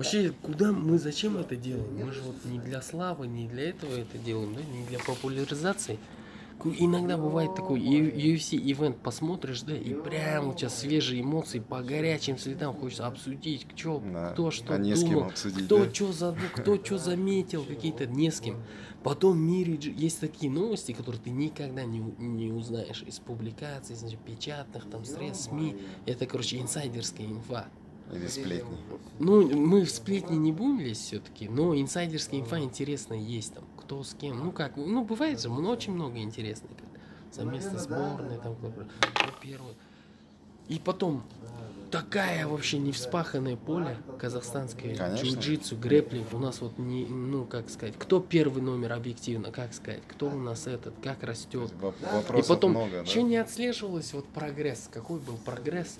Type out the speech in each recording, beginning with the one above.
Вообще, куда мы, зачем это делаем? Мы же вот не для славы, не для этого это делаем, да, не для популяризации. Иногда бывает такой UFC ивент посмотришь, да, и прям у тебя свежие эмоции по горячим следам хочется обсудить, чё, Да, кто что а не думал, обсудить, кто да? что за, кто что заметил, какие-то не с кем. Потом в мире есть такие новости, которые ты никогда не, не узнаешь из публикаций, значит, печатных, там, средств СМИ. Это, короче, инсайдерская инфа. Или сплетни. Ну, мы в сплетни не будем лезть все-таки, но инсайдерская инфа интересная есть там. Кто с кем. Ну как, ну бывает же, ну, очень много интересных. Совместно сборной, там кто, кто первый. И потом, такая вообще не вспаханное поле казахстанское, джиу-джитсу, грэплинг. У нас вот не, ну как сказать, кто первый номер объективно, как сказать, кто у нас этот, как растет. И потом много, да? еще не отслеживалось вот прогресс. Какой был прогресс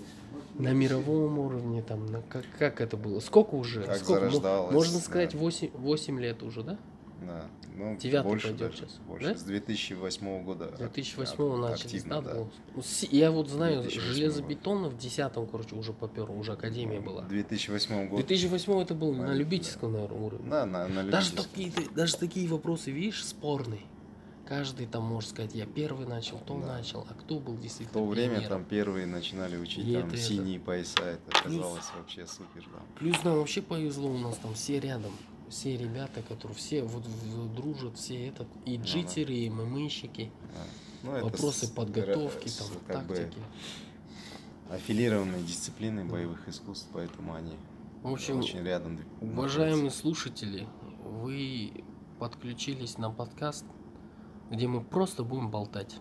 на мировом уровне, там, на, как, как это было? Сколько уже? Как Сколько? Зарождалось, Можно да. сказать, 8, 8 лет уже, да? Да. Ну, Девятый больше пойдет даже, сейчас, Больше. да? С 2008 года. 2008 ак- начались, активно, да, да. был? Ну, Я вот знаю, 2008 железобетонно в 10 короче, уже попер, уже академия была. В 2008 В году. 2008 это был на Да. любительском, наверное, уровне. Да, на, на Даже любительском. такие, даже такие вопросы, видишь, спорные. Каждый там может сказать, я первый начал, то Да. начал, а кто был В действительно то время пионером? там первые начинали учить И там это- это- синие пояса. Это казалось вообще супер, да. Плюс нам вообще повезло, у нас там все рядом. Все ребята, которые все вот в- дружат, все этот, и Ну да. джитеры, и ммщики, Да. Ну, это вопросы с- подготовки, с- там, как бы тактики. аффилированные дисциплины боевых искусств, поэтому они В общем, очень рядом. уважаемые слушатели, вы подключились на подкаст, где мы просто будем болтать.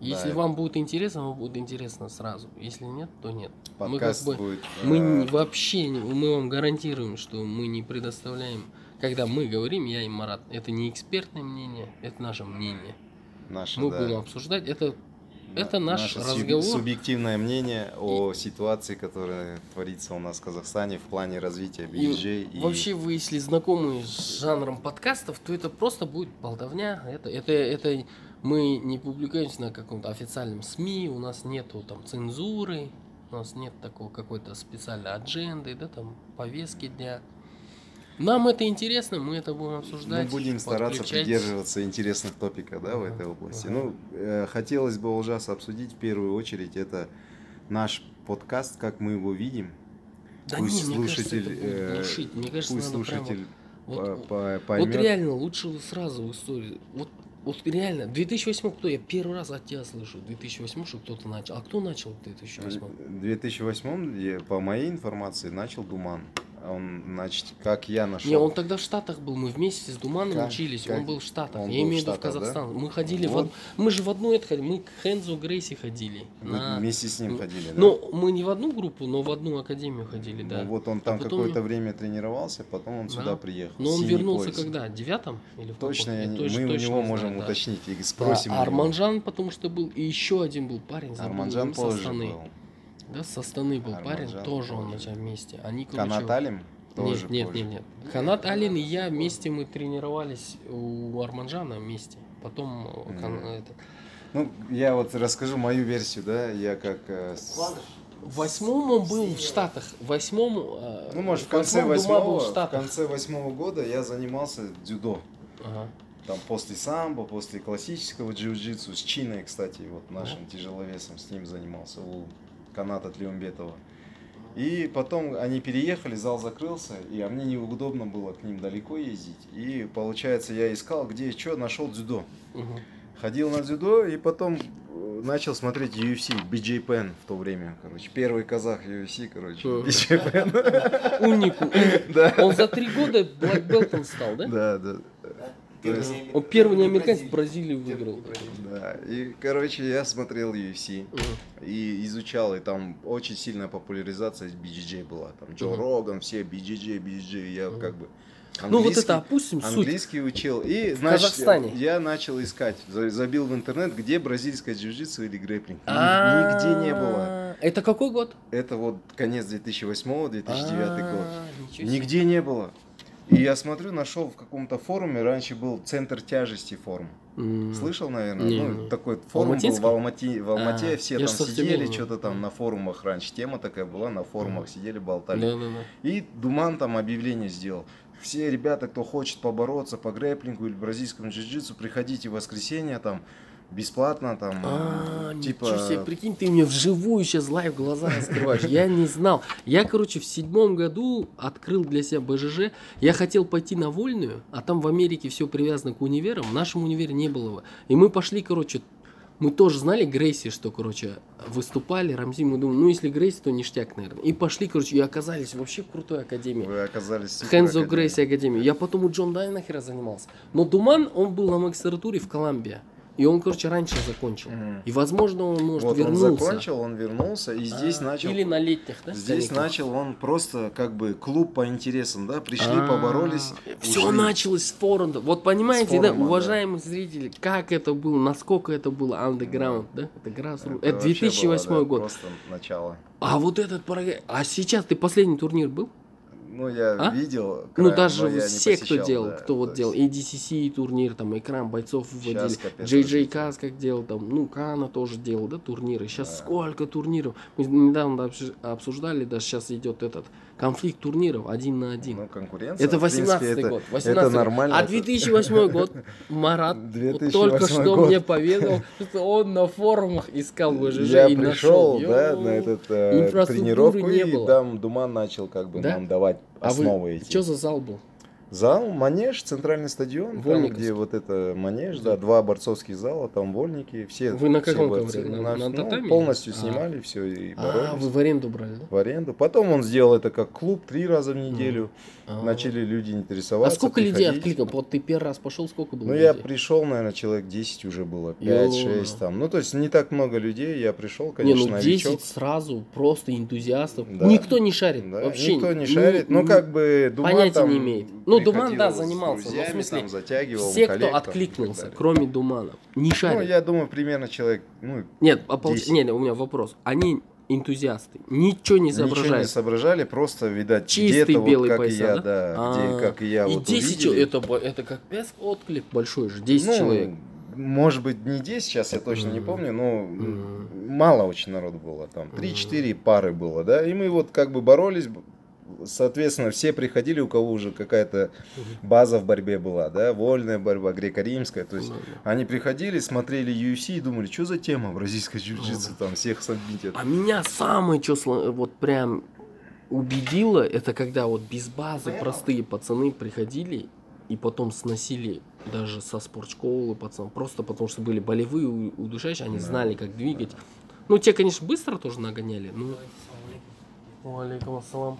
Если Да. вам будет интересно, вам будет интересно сразу. Если нет, то нет. Подкаст мы как бы, будет. мы не- вообще, не- мы вам гарантируем, что мы не предоставляем, когда мы говорим, я и Марат, это не экспертное мнение, это наше мнение. наше, Мы да, будем обсуждать, это это наш наше разговор. Субъективное мнение о ситуации, которая творится у нас в Казахстане в плане развития И BJJ. И, Вообще, вы если знакомы с жанром подкастов, то это просто будет болтовня. Это, это, это мы не публикуемся на каком-то официальном СМИ, у нас нету там цензуры, у нас нет такого какой-то специальной адженды, да, там повестки дня. Нам это интересно, мы это будем Мы обсуждать. будем стараться придерживаться интересных топиков да, в этой области. Ну, э, хотелось бы ужас обсудить в первую очередь это наш подкаст, как мы его видим. Да пусть не, мне кажется, слушатель, это э. Мне кажется, пусть надо прямо слушатель вот- по- по- Вот поймет. реально, лучше сразу в истории. Вот, вот реально, 2008 кто? Я первый раз от тебя слышу. 2008 что кто-то начал. А кто начал в 2008? В 2008 я, по моей информации начал Думан. Он, значит, как я нашел. Не, он тогда в Штатах был. Мы вместе с Думаном Как- учились. как- Он был в Штатах. он Я имею в в виду в Штатах, да? Казахстан. Мы ходили в Вот. од- Мы же в одну это ходили. Мы к Хензу Грейси ходили. Вы на- вместе с ним Ну, ходили, да? Ну, мы не в одну группу, но в одну академию ходили, Ну, да. вот он там А какое-то время тренировался, потом он Да. сюда приехал. Но он вернулся пояс. когда? Девятом? Или в Точно, я не- точ- мы у точно него не можем знаю, да. уточнить и Да, спросим. него. Арманжан, потому что был, и еще один был парень, Арманжан позже был. Да, со Астаны был парень, Арманжан тоже он позже. начал вместе. Они, короче, Канат Алим тоже нет, нет, позже. нет, нет. Канат Алин и я вместе мы тренировались у Арманжана вместе. Потом э, кан- это. Ну, я вот расскажу мою версию, да, я как... э, восьмом он был в Штатах. В восьмом... э, Ну, может, в конце восьмого, в в конце восьмого года я занимался дзюдо. Ага. Там после самбо, после классического джиу-джитсу с Чиной, кстати, вот нашим тяжеловесом, с ним занимался у Каната Тлеумбетова. И потом они переехали, зал закрылся, и а мне неудобно было к ним далеко ездить. И получается, я искал, где что, нашел дзюдо. Мгм. Ходил на дзюдо и потом э, начал смотреть UFC, BJ Penn в то время, короче. Первый казах UFC, короче, Мгм. BJ Penn. Умнику. Да, Он за три года блэкбелтом стал, да? да, да. Есть, Он первый не американец в Бразилию выиграл. да. И, короче, я смотрел UFC. И изучал, и там очень сильная популяризация BJJ была. Там Джо. Роган, все BJJ, BJJ, я как бы Ну вот английский- это опустим суть. Английский учил. И, значит, Казахстане. я начал искать, за- забил в интернет, где бразильская джиу-джитсу или А, Нигде не было. Это какой год? Это вот конец 2008-2009 год. А. Нигде не было. И я смотрю, нашел в каком-то форуме, раньше был центр тяжести форум. Слышал, наверное? Не, ну, не. такой форум был в Алмате, в Алмате А, все там сидели, что-то там на форумах раньше тема такая была, на форумах сидели, болтали. Да-да-да. И Думан там объявление сделал. Все ребята, кто хочет побороться по грэплингу или бразильскому джиу-джитсу, приходите в воскресенье там бесплатно там А, типа ничего себе, прикинь, ты мне вживую сейчас live глаза раскрываешь. Я не знал. Я, короче, в седьмом году открыл для себя БЖЖ. Я хотел пойти на вольную, а там в Америке все привязано к универам. В нашем универе не было его. И мы пошли, короче, мы тоже знали Грейси, что, короче, выступали, Рамзи, мы думали, ну, если Грейси, то ништяк, наверное. И пошли, короче, и оказались вообще в крутой академии. вы оказались Хэнзо академией. Грейси Академии. Я потом у Джон Дайнахера занимался. Но Думан, он был на магистратуре в Колумбии. И он, короче, раньше закончил. Мгм. И, возможно, он, может, вот вернулся. он закончил, он вернулся и здесь А, начал Или на летних, да? Здесь каникулах? начал он просто как бы клуб по интересам, да, пришли, А, поборолись. Все ушли. началось с форумда. Вот понимаете, да, форума, да. уважаемые зрители, как это было, насколько это было underground, да? Это grassroots. Это, вообще 2008 было, да, год. Просто начало. А вот этот прогресс. А сейчас ты последний турнир был? Ну, я А? видел. ну краем, даже все, кто посещал, делал, да, кто вот делал, есть и DCC турнир, там экран бойцов выводили, развитие. Каз как делал, там, ну, Кана тоже делал, да, турниры. Сейчас Да. сколько турниров. Мы недавно обсуж- обсуждали, даже сейчас идет этот конфликт турниров один на один. Ну, конкуренция. это в принципе, 18 это- год. 18 Это год. нормально. А это- 2008 год Марат вот 2008 только что год. мне поведал, что он на форумах искал ВЖЖ Я и пришел, нашел. да, на этот э, тренировку, и там Думан начал как бы Да? нам давать А основы вы, эти. что за зал был? Зал, манеж, центральный стадион, там, где вот это манеж, да, два борцовских зала, там вольники, все. Вы на каком ковре? На- на ну, татами? полностью А. снимали все и А, боролись. вы в аренду брали, да? В аренду. Потом он сделал это как клуб три раза в неделю. А. Начали люди А интересоваться. сколько людей приходить. откликал? Вот ты первый раз пошел, сколько было Ну, людей? я пришел, наверное, человек 10 уже было, 5-6 Ё. там. Ну, то есть не так много людей, я пришел, Не, конечно, ну новичок. 10 сразу, просто энтузиастов. Да. Никто не шарит. Да, вообще никто не шарит. Ну, как бы понятия не имеет. Ну, Думан, приходил да, занимался, но в друзьями, смысле, там затягивал Все, коллег кто откликнулся, кроме Думана, не Ну, шарят. я думаю, примерно человек, ну, Нет, а получ- 10. не, не, у меня вопрос. Они энтузиасты, ничего не ничего не соображают. соображали, просто, видать, Чистый где-то белый вот как пояса, и я, да? да, А, где, как и я И вот 10 увидели. человек, это, это как пес отклик большой же, 10 Ну, человек. Может быть, не 10, сейчас я точно не помню, но мало очень народу было, там 3-4 пары было, да, и мы вот как бы боролись, соответственно, все приходили, у кого уже какая-то база в борьбе была, да, вольная борьба, греко-римская, то есть Ну, да. они приходили, смотрели UFC и думали, что за тема бразильская джиу-джитсу, там всех сабмитят. А меня самое, что вот прям убедило, это когда вот без базы простые пацаны приходили и потом сносили даже со спортшколы пацан, просто потому что были болевые, у- удушающие, они Да. знали, как двигать. Ну, те, конечно, быстро тоже нагоняли, ну... Алейкум ассалам.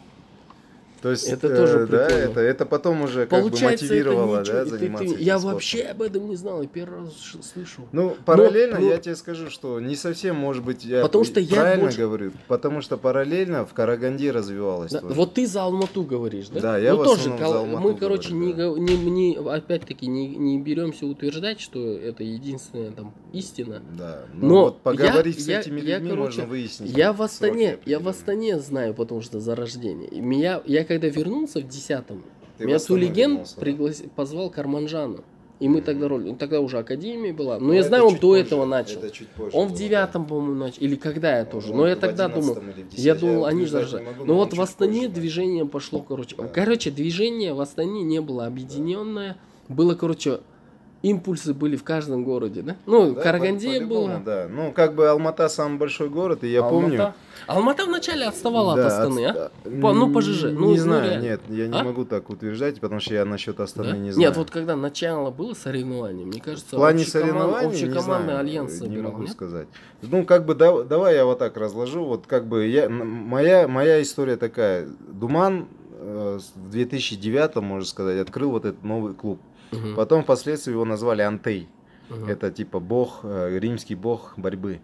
То есть, Это э, тоже да, это, это потом уже как бы Получается, мотивировало, это ничего, да, ты- ты- заниматься этим Я спортом. вообще об этом не знал, я первый раз слышу. Ну, параллельно ну- я тебе скажу, что не совсем, может быть, я Потому что я правильно больше- говорю, потому что параллельно в Караганде развивалась Да, тоже. Вот ты за Алмату говоришь, да? Да, я ну, в тоже, за Алмату мы, короче, говорю, не, да. го- не, не- опять-таки не, не беремся утверждать, что это единственная там истина. Да, но, Но вот поговорить я- с я- этими я, людьми короче, можно выяснить. Я в Астане, я в. Астане знаю, потому что за рождение. И Меня, я когда вернулся в десятом, Ты в меня да? пригласи- позвал Карманжану. И мы тогда роль, ну, тогда уже академия была. Но Ну, я это знаю, он до позже, этого начал. это чуть позже Он в было, девятом, по-моему, начал. Или когда я да. тоже. Он Но я в тогда думал, 11 или в 10, я думал, они даже... могу, Ну но вот в Астане позже, да. движение пошло, короче. Да. Короче, движение в Астане не было объединенное. Было, короче, импульсы были в каждом городе, да? Ну, Да, Караганде по- было. Да, ну как бы Алмата самый большой город, и я Алмата- помню. Алмата вначале отставала Да, от Астаны, а? отста- По- ну, по ЖЖ, ну, не ну, знаю, реально. нет, я не А? могу так утверждать, потому что я насчет Астаны Да? не знаю. Нет, вот когда начало было соревнование, мне кажется, В плане соревнований, не общекомандный знаю, альянс не собирал, могу нет? сказать. Ну, как бы, да- давай я вот так разложу. Вот как бы я, моя, моя история такая. Думан э, в 2009, можно сказать, открыл вот этот новый клуб. Мгм, Потом впоследствии его назвали Антей. мгм. Это типа бог, э, римский бог борьбы.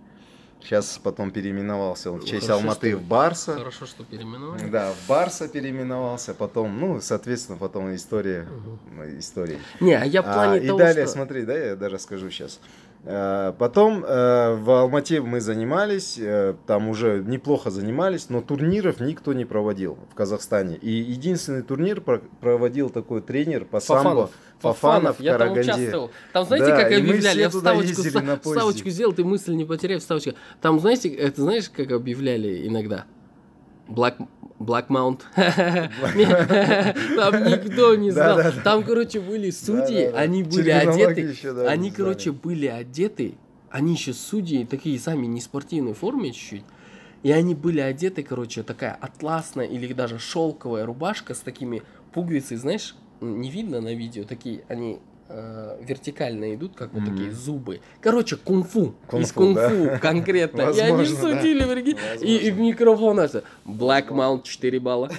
Сейчас потом переименовался он в честь Хорошо, Алматы что- в Барса. Хорошо, что переименовали. Да, в Барса переименовался, потом, ну, соответственно, потом история, Мгм. э, истории. Не, а я в А, плане и того, далее, что... смотри, да, я даже скажу сейчас. Э, Потом э, в Алмате мы занимались, э, там уже неплохо занимались, но турниров никто не проводил в Казахстане. И единственный турнир про- проводил такой тренер по самбо Фафанов в я там участвовал. Там знаете, Да, как объявляли? Я вставочку, вставочку сделал, ты мысль не потеряй, вставочка. Там, знаете, это знаешь, как объявляли иногда? Black, Black Mount. Там никто не знал. Там, короче, были судьи, они были одеты. Они, короче, были одеты. Они еще судьи, такие сами не спортивной форме чуть-чуть. И они были одеты, короче, такая атласная или даже шелковая рубашка с такими пуговицей, знаешь, не видно на видео, такие они э, вертикально идут, как вот Мгм. такие зубы. Короче, кунг-фу. Из Кунг-фу, да. конкретно. И они Возможно, да. судили, прикинь. И, и в микрофон это Black Mount 4 балла.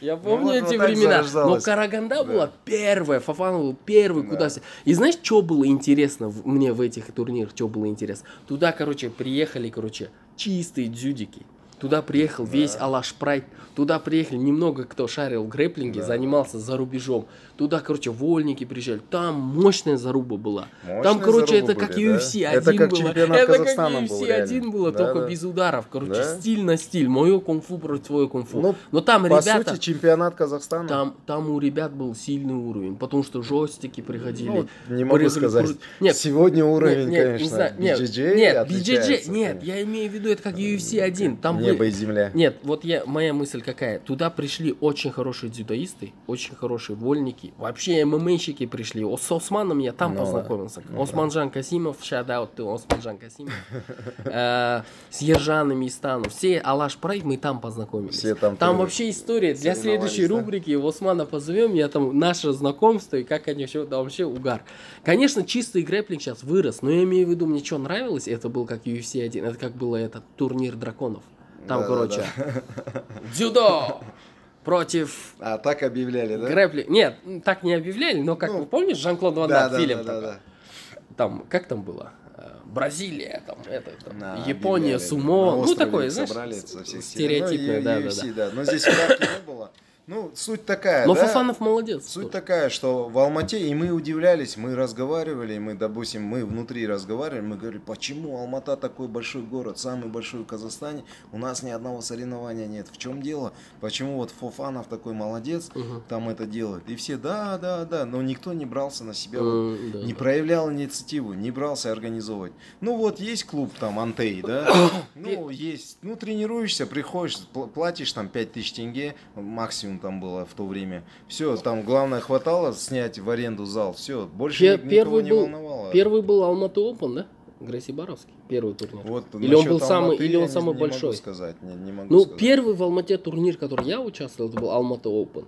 Я помню вот- эти вот времена. Но. Караганда Да. была первая, Фафанов был первый, Да. куда все. И знаешь, что было интересно в- мне в этих турнирах, что было интересно? Туда, короче, приехали, короче, чистые дзюдики. Туда приехал весь Алаш Прайд. Туда приехали немного кто шарил в грэплинге, Да. занимался за рубежом. Туда, короче, вольники приезжали. Там мощная заруба была. Там, Мощные короче, это как да? UFC Это один как было. чемпионат это Казахстана как был, UFC реально. один было, Да, только да. без ударов. Короче, Да. стиль на стиль. Мое кунг-фу против твое кунг-фу. Ну, Но там По ребята... сути, чемпионат Казахстана. Там, там у ребят был сильный уровень, потому что жестики приходили. Ну, не могу прыгали, сказать. кру- Нет, Сегодня уровень, нет, нет, конечно, не знаю, нет, BJJ нет, BJJ, нет, конечно. я имею в виду, это как UFC 1. Там Небо были- и земля. Нет, вот я, моя мысль какая. Туда пришли очень хорошие дзюдоисты, очень хорошие вольники. Вообще ММАщики пришли. О, С Османом я там Ну, познакомился. ну, Османжан Касимов, шадаут ты, Османжан Касимов. Э, С Ержаном Истаном. Все Алаш Прайд мы там познакомились. Все там Там вообще история. Для следующей да? рубрики Османа позовем, я там наше знакомство и как они все, да вообще угар. Конечно, чистый грэплинг сейчас вырос, но я имею в виду, мне что нравилось, это был как UFC 1, это как было этот турнир драконов. Там, Да-да-да. короче, дзюдо против А так объявляли, да? грэплинг. Нет, так не объявляли, но как Ну, вы помнишь, Жан-Клод Ван Да, да, фильм да, да, да. Там, как там было? Э, Бразилия, там, это, там, Да, Япония, объявляли, сумо, ну такое, знаешь, стереотипное, ну, да, UFC, да. да. Но здесь не было. Ну, суть такая, Но да? Фафанов молодец. Суть тоже. такая, что в Алмате, и мы удивлялись, мы разговаривали, мы, допустим, мы внутри разговаривали, мы говорили, почему Алмата такой большой город, самый большой в Казахстане, у нас ни одного соревнования нет. В чем дело? Почему вот Фофанов такой молодец, Мгм. там это делает? И все, да, да, да, но никто не брался на себя, вот, да, не да. проявлял инициативу, не брался организовывать. Ну вот есть клуб там Антей, да? Ну есть, ну тренируешься, приходишь, пл- платишь там 5000 тенге, максимум там было в то время. Все, там главное хватало снять в аренду зал, все, больше Пе- ни- никого первый не был- волновало. Первый был Алматы Open, да? Грейси Баровский, первый турнир. Вот, Или он был самый- Алматы или он не- самый не большой? Могу сказать, не, не могу Ну, сказать. первый в Алмате турнир, который я участвовал, это был Алматы Open.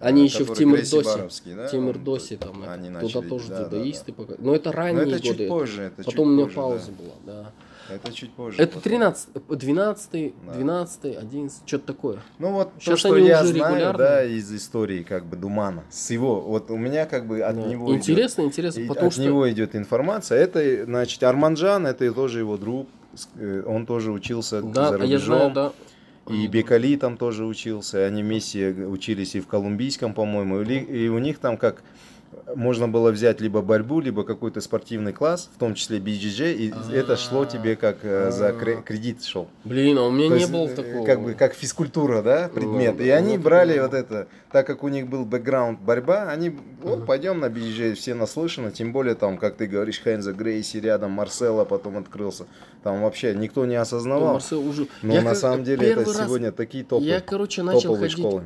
А, Они еще в Тимирдосе. Да? Тимирдосе Он- там. это, Они туда начали, тоже да, да, дзюдоисты да. пока- Но это Но ранние это чуть годы. позже, это чуть Потом у меня позже, пауза да. была, да. Это чуть позже. Это потом. 13, 12, Да. 12, 11, что-то такое. Ну вот Щас то, что я знаю, регулярно. да, из истории как бы Думана, с его, вот у меня как бы от Да. него идет- Интересно, интересно, потому от что... него идет информация. Это, значит, Арманджан, это тоже его друг, э, он тоже учился Да, за а я рубежом. знаю, да. И Бекали там тоже учился, они вместе учились и в колумбийском, по-моему, и у них там как можно было взять либо борьбу, либо какой-то спортивный класс, в том числе BJJ, и это шло тебе как э, за кре- кредит шел. Блин, а у меня То не есть, было э, такого. Как бы как физкультура, да, предмет. да, и они ну, брали вот это, так как у них был бэкграунд борьба, они, вот, пойдем на BJJ, все наслышаны, тем более там, как ты говоришь, Хэнза Грейси рядом, Марсела потом открылся. Там вообще никто не осознавал. Марсел уже... Но Я на как- самом деле это раз- сегодня такие топы, Я, короче, начал ходить школы.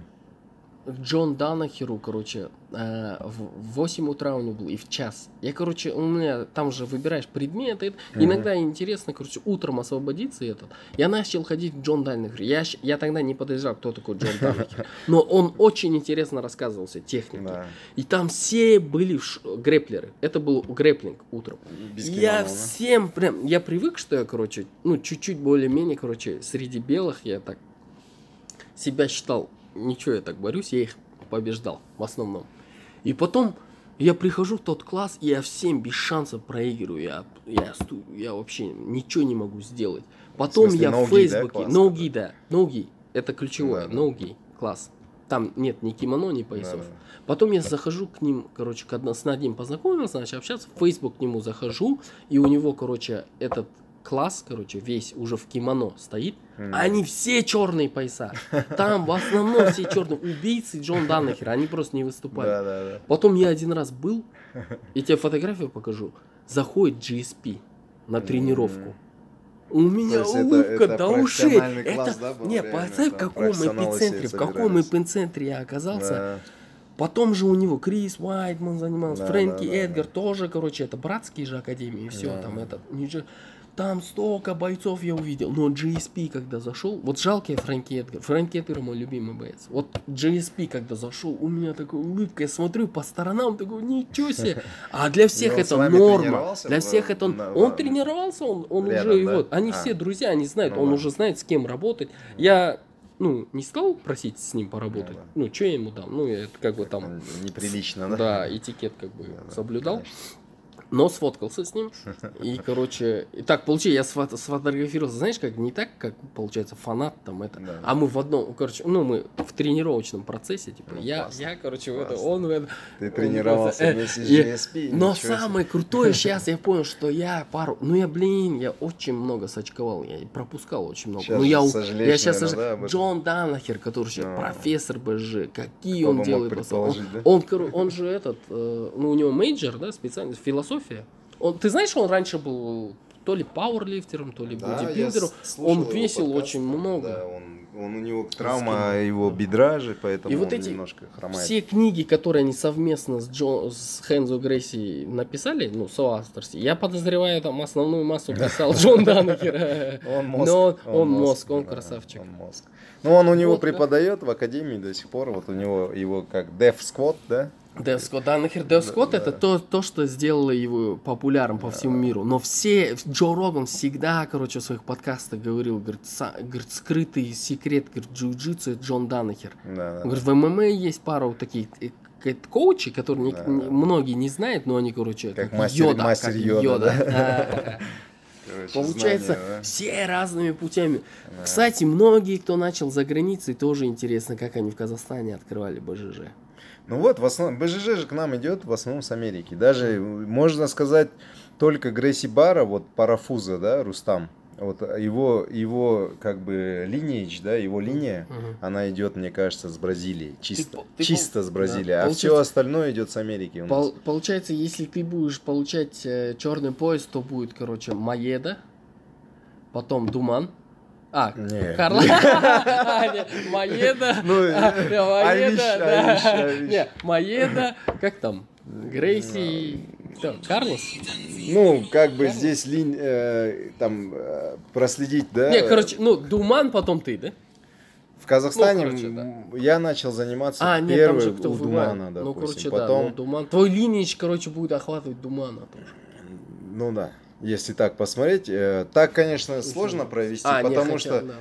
Джон Данахеру, короче, э, в 8 утра у него был и в час. Я, короче, у меня там же выбираешь предметы. Мгм. Иногда интересно, короче, утром освободиться и этот. Я начал ходить к Джон Данахеру. Я, я тогда не подозревал, кто такой Джон Данахер. Но он очень интересно рассказывался технике. Да. И там все были в грэплеры. Это был грэплинг утром. Без я да? всем прям, я привык, что я, короче, ну, чуть-чуть более-менее, короче, среди белых я так себя считал, ничего, я так борюсь, я их побеждал в основном. И потом я прихожу в тот класс, и я всем без шансов проигрываю, я, я, я вообще ничего не могу сделать. Потом смысле, я no-gi, в да, Фейсбуке, ноги, да, ноги, это ключевое, ноги, класс. там нет ни кимоно, ни поясов. Да-да. Потом я захожу к ним, короче, к одно, с одним познакомился, начал общаться, в Facebook к нему захожу, и у него, короче, этот класс, короче, весь уже в кимоно стоит. М. Они все черные пояса. Там в основном все черные убийцы Джон Даннахер, они просто не выступали. Да, да, да. Потом я один раз был, и тебе фотографию покажу, заходит GSP на тренировку. У меня есть это- улыбка это до ушей. класс, Это, да, был не, реально? представь, в каком эпицентре, в каком эпицентре я оказался. Да. Потом же у него Крис Уайтман занимался, Да, Фрэнки да, да, Эдгар да. тоже, короче, это братские же академии, все Да. там это. ничего. Там столько бойцов я увидел. Но GSP, когда зашел, вот жалко я Фрэнки Эдгар. Фрэнки Эдгар мой любимый боец. Вот GSP, когда зашел, у меня такая улыбка. Я смотрю по сторонам, такой, ничего себе. А для всех с это норма. Для всех это... Он на- тренировался, он, он уже... да? Вот, они А. все друзья, они знают, Ну он уже знает, с кем работать. Я ну, не стал просить с ним поработать. да. Ну, что я ему дам? Ну, это как бы там Неприлично, да? да, этикет как бы Да, да, соблюдал. конечно. Но сфоткался с ним. И, короче, и так получилось, я сфото- сфотографировался, знаешь, как не так, как получается фанат там это. Да. А мы в одном, короче, ну мы в тренировочном процессе, типа, Ну, я, классно. я, короче, в это, Классно. он в это. Ты он тренировался просто, э, вместе с GSP. Но себе. самое крутое сейчас я понял, что я пару, ну я, блин, я очень много сочковал, я пропускал очень много. Щас ну я, сожалеешь, я сейчас наверное, да, об этом? Джон Данахер, который сейчас Ну. профессор БЖ, какие Кто он делает. Он, да? он, он же этот, э, ну у него major, да, специальность, философия. Он, ты знаешь, он раньше был то ли пауэрлифтером, то ли Да, бодибилдером. Он весил подкаст, очень много. Да, он, он у него травма его бедра же, поэтому И вот эти немножко хромает. Все книги, которые они совместно с, Джо, с Хэнзо Грейси написали, ну, соавторстве, я подозреваю, там основную массу писал Джон Данахер. Он мозг. Но он мозг, он красавчик. Он мозг. Ну, он у него преподает в академии до сих пор. Вот у него его как Def Squad, да? Дэв Скотт, Данахер Дэв Да, Скотт да. это то, то, что сделало его популярным по всему миру. Но все, Джо Роган всегда, короче, в своих подкастах говорил, говорит, са- говорит, скрытый секрет, говорит, джиу-джитсу это Джон Данахер. Да, да. Говорит, в ММА есть пара вот таких э, коучи, которые не- Да. не- многие не знают, но они, короче, Как как, мастер- йода, мастер как Йода, да? Да. Короче, Получается, знания, да? все разными путями. Да. Кстати, многие, кто начал за границей, тоже интересно, как они в Казахстане открывали БЖЖ. Ну вот, в основном, БЖЖ же к нам идет в основном с Америки. Даже, э, можно сказать, только Грейси Бара, вот парафуза, да, Рустам, вот его, его как бы lineage, да, его линия, Мгм. она идет, мне кажется, с Бразилии. Чисто, по- ты чисто с Бразилии. да, а все остальное идет с Америки. Пол- получается, если ты будешь получать черный пояс, то будет, короче, Маеда, потом Думан. А, Не. Карла. Нет, Маеда. Ну, а, Маеда, да. Не, Маеда, как там? Грейси, и кто? Карлос? Ну, как бы здесь линь, э, там э, проследить, да? Не, короче, ну, Думан, потом ты, да? В Казахстане ну, короче, м, я начал заниматься А, нет, там первый же кто у. Думана, Ну, допустим. короче, да, Потом, ну, Думан. Твой линич, короче, будет охватывать Думана тоже. ну да, если так посмотреть, э, так, конечно, сложно провести, А, потому хотя, что да.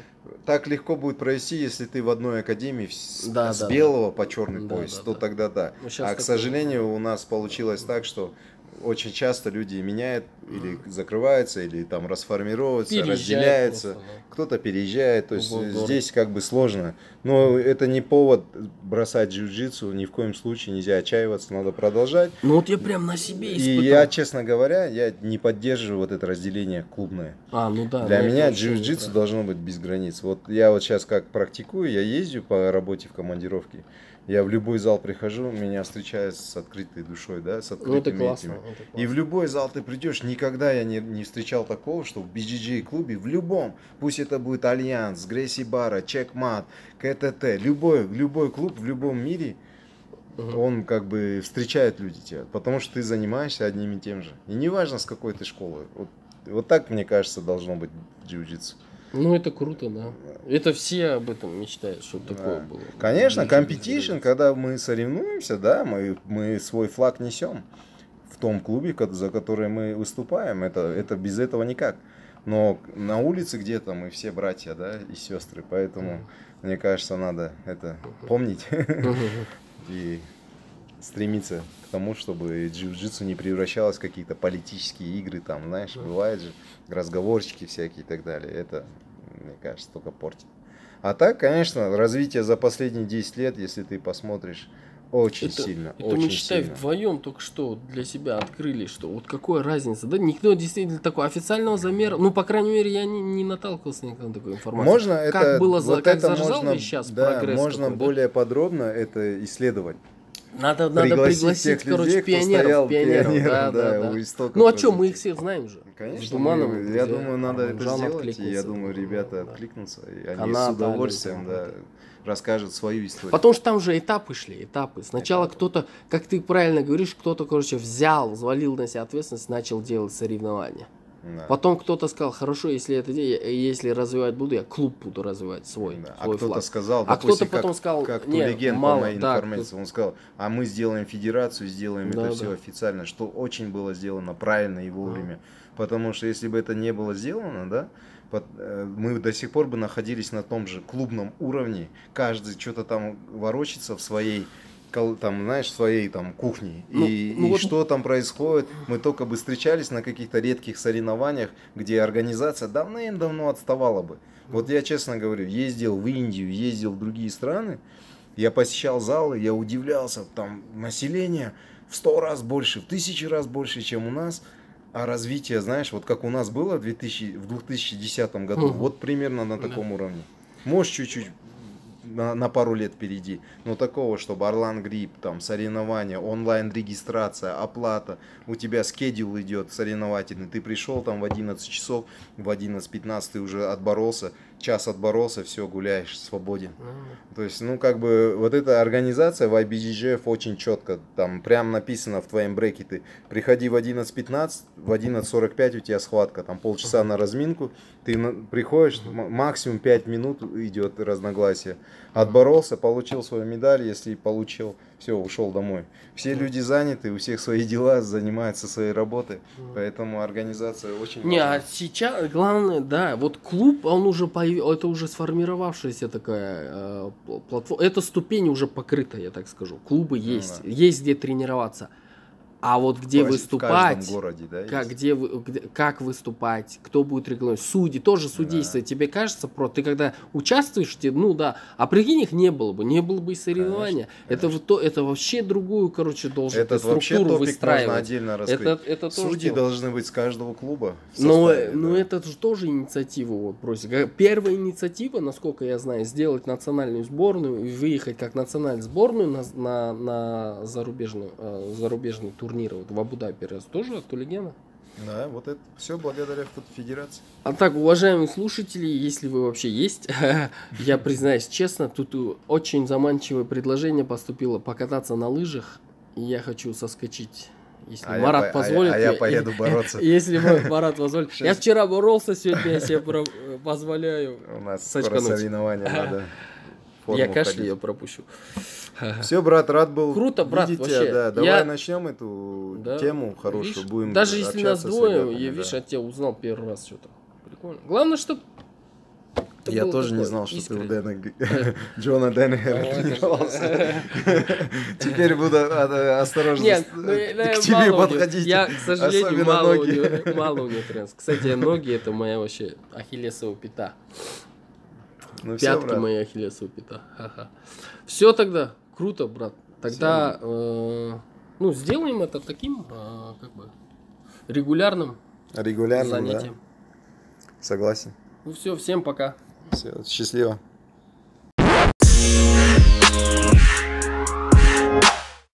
так легко будет провести, если ты в одной академии с, Да, с да, белого по черный Да, пояс, да, то да. тогда да. Ну, а, к сожалению, у нас получилось так, что очень часто люди меняют или закрываются, или там расформируются, Переезжает разделяются. просто, да. Кто-то переезжает, то есть Другой э, город. здесь как бы сложно. Но это не повод бросать джиу-джитсу, ни в коем случае нельзя отчаиваться, надо продолжать. Ну вот я прям на себе И испытал. я, честно говоря, я не поддерживаю вот это разделение клубное. А, ну да. Для меня джиу-джитсу должно быть без границ. Вот я вот сейчас как практикую, я ездю по работе в командировке. Я в любой зал прихожу, меня встречают с открытой душой, да, с Ну это открытыми классно. этими. это И классно. в любой зал ты придешь, никогда я не, не встречал такого, что в BJJ клубе, в любом, пусть это будет Alliance, Gracie Barra, Checkmat, КТТ, любой, любой клуб в любом мире, Мгм. он как бы встречает люди тебя, потому что ты занимаешься одним и тем же. И неважно, с какой ты школы. Вот, вот так, мне кажется, должно быть в джиу-джитсу. Ну это круто, да. Это все об этом мечтают, чтобы Да. такое было. Конечно, границ. когда мы соревнуемся, да, мы, мы свой флаг несем в том клубе, за который мы выступаем. Это, это без этого никак. Но на улице где-то мы все братья, да, и сестры. Поэтому, мне кажется, надо это помнить и стремиться к тому, чтобы джиу-джитсу не превращалось в какие-то политические игры, там, знаешь, бывает же, разговорчики всякие и так далее. Это, мне кажется, только портит. А так, конечно, развитие за последние 10 лет, если ты посмотришь, очень это, сильно. Это очень мы, считай, сильно. вдвоем только что для себя открыли, что вот какая разница. Да никто действительно такой официального замера, ну, по крайней мере, я не, не наталкивался никогда на такую информацию. Можно как это, было вот как это можно, сейчас да, прогресс можно да? более подробно это исследовать. Надо, надо Пригласить короче, людей, пионеров. стоял пионеров, пионером, да, да, да. у истоков Ну а что, мы их всех знаем же. Конечно, мы- я где думаю, надо это сделать, и я думаю, ребята Да. откликнутся, и они Канада, с удовольствием Александр, да, расскажут свою историю. Потому что там же этапы шли, этапы. Сначала Этапы. кто-то, как ты правильно говоришь, кто-то, короче, взял, взвалил на себя ответственность, начал делать соревнования. Да. Потом кто-то сказал, хорошо, если это если развивать буду, я клуб буду развивать свой, Да. А свой кто-то флаг. сказал, А кто-то потом как, сказал, как не, Тулеген, мало, по моей да, информации, он сказал, а мы сделаем федерацию, сделаем Да, это все да. официально, что очень было сделано правильно и вовремя. Потому что если бы это не было сделано, да, э, мы до сих пор бы находились на том же клубном уровне, каждый что-то там ворочится в своей там, знаешь, своей там кухне. Ну, и ну и вот- что там происходит, мы только бы встречались на каких-то редких соревнованиях, где организация давным-давно отставала бы. Вот я честно говорю, ездил в Индию, ездил в другие страны, я посещал залы, я удивлялся, там население в сто раз больше, в тысячи раз больше, чем у нас. А развитие, знаешь, вот как у нас было в, 2000, в 2010 году, Мгм. вот примерно на Да. таком уровне. Может, чуть-чуть на, пару лет впереди. Но такого, чтобы Орлан Грипп, там, соревнования, онлайн-регистрация, оплата, у тебя скедюл идет соревновательный, ты пришел там в 11 часов, в 11.15 ты уже отборолся, час отборолся, все, гуляешь, свободен. М. То есть, ну, как бы, вот эта организация в IBGF очень четко, там, прям написано в твоем брекете, приходи в 11.15, в 11.45 у тебя схватка, там, полчаса на разминку, ты на- приходишь, м- максимум 5 минут идет разногласие. Отборолся, получил свою медаль, если получил, все, ушел домой. Все люди заняты, у всех свои дела, занимаются своей работой, поэтому организация очень Не, важна. а сейчас главное, да, вот клуб, он уже появ... это уже сформировавшаяся такая э, пл- платформа, эта ступень уже покрыта, я так скажу. Клубы есть, да. есть где тренироваться. А вот где В выступать, каждом городе, да, как, есть? где, где- как выступать, кто будет регламент, судьи, тоже судейство. Да. Тебе кажется, про ты когда участвуешь, те- ну да, а прикинь, их не было бы, не было бы и соревнования. Это, вот то, это вообще другую, короче, должен Этот ты вообще структуру топик можно выстраивать. отдельно раскрыть. Это, это тоже Судьи дело. должны быть с каждого клуба. в Но, составе, но да. это же тоже инициатива вот просит. Первая инициатива, насколько я знаю, сделать национальную сборную и выехать как национальную сборную на, на, на зарубежную, э, зарубежный турнир вот в Абу-Даби раз тоже от Тулигена. Да, вот это все благодаря федерации. А так, уважаемые слушатели, если вы вообще есть, я признаюсь честно, тут очень заманчивое предложение поступило покататься на лыжах, и я хочу соскочить. Если А Марат а я- позволит. а я поеду бороться. Если Ма- Марат позволит. Я вчера боролся, сегодня я себе позволяю. У нас скоро соревнования надо. Я кашля ее пропущу. Все, брат, рад был. Круто, брат, видеть вообще. тебя, Да, Я- давай начнем эту Да. тему хорошую. Видишь, Будем Даже если нас двое, ребятами, я, да. видишь, от тебя узнал первый раз что-то. Прикольно. Главное, чтобы Я тоже не знал, что ты у Дэна Джона это ж- тренировался. Теперь буду осторожно Нет, ну, я- к я тебе подходить. Я, к сожалению, мало у, него, мало у него тренс. Кстати, ноги это моя вообще ахиллесова пята. Ну, Пятки брат. мои ахиллесовые пята. Все тогда. Круто, брат. Тогда э, ну, сделаем это таким э, как бы регулярным, регулярным занятием. Да. Согласен. Ну все, всем пока. Все, счастливо.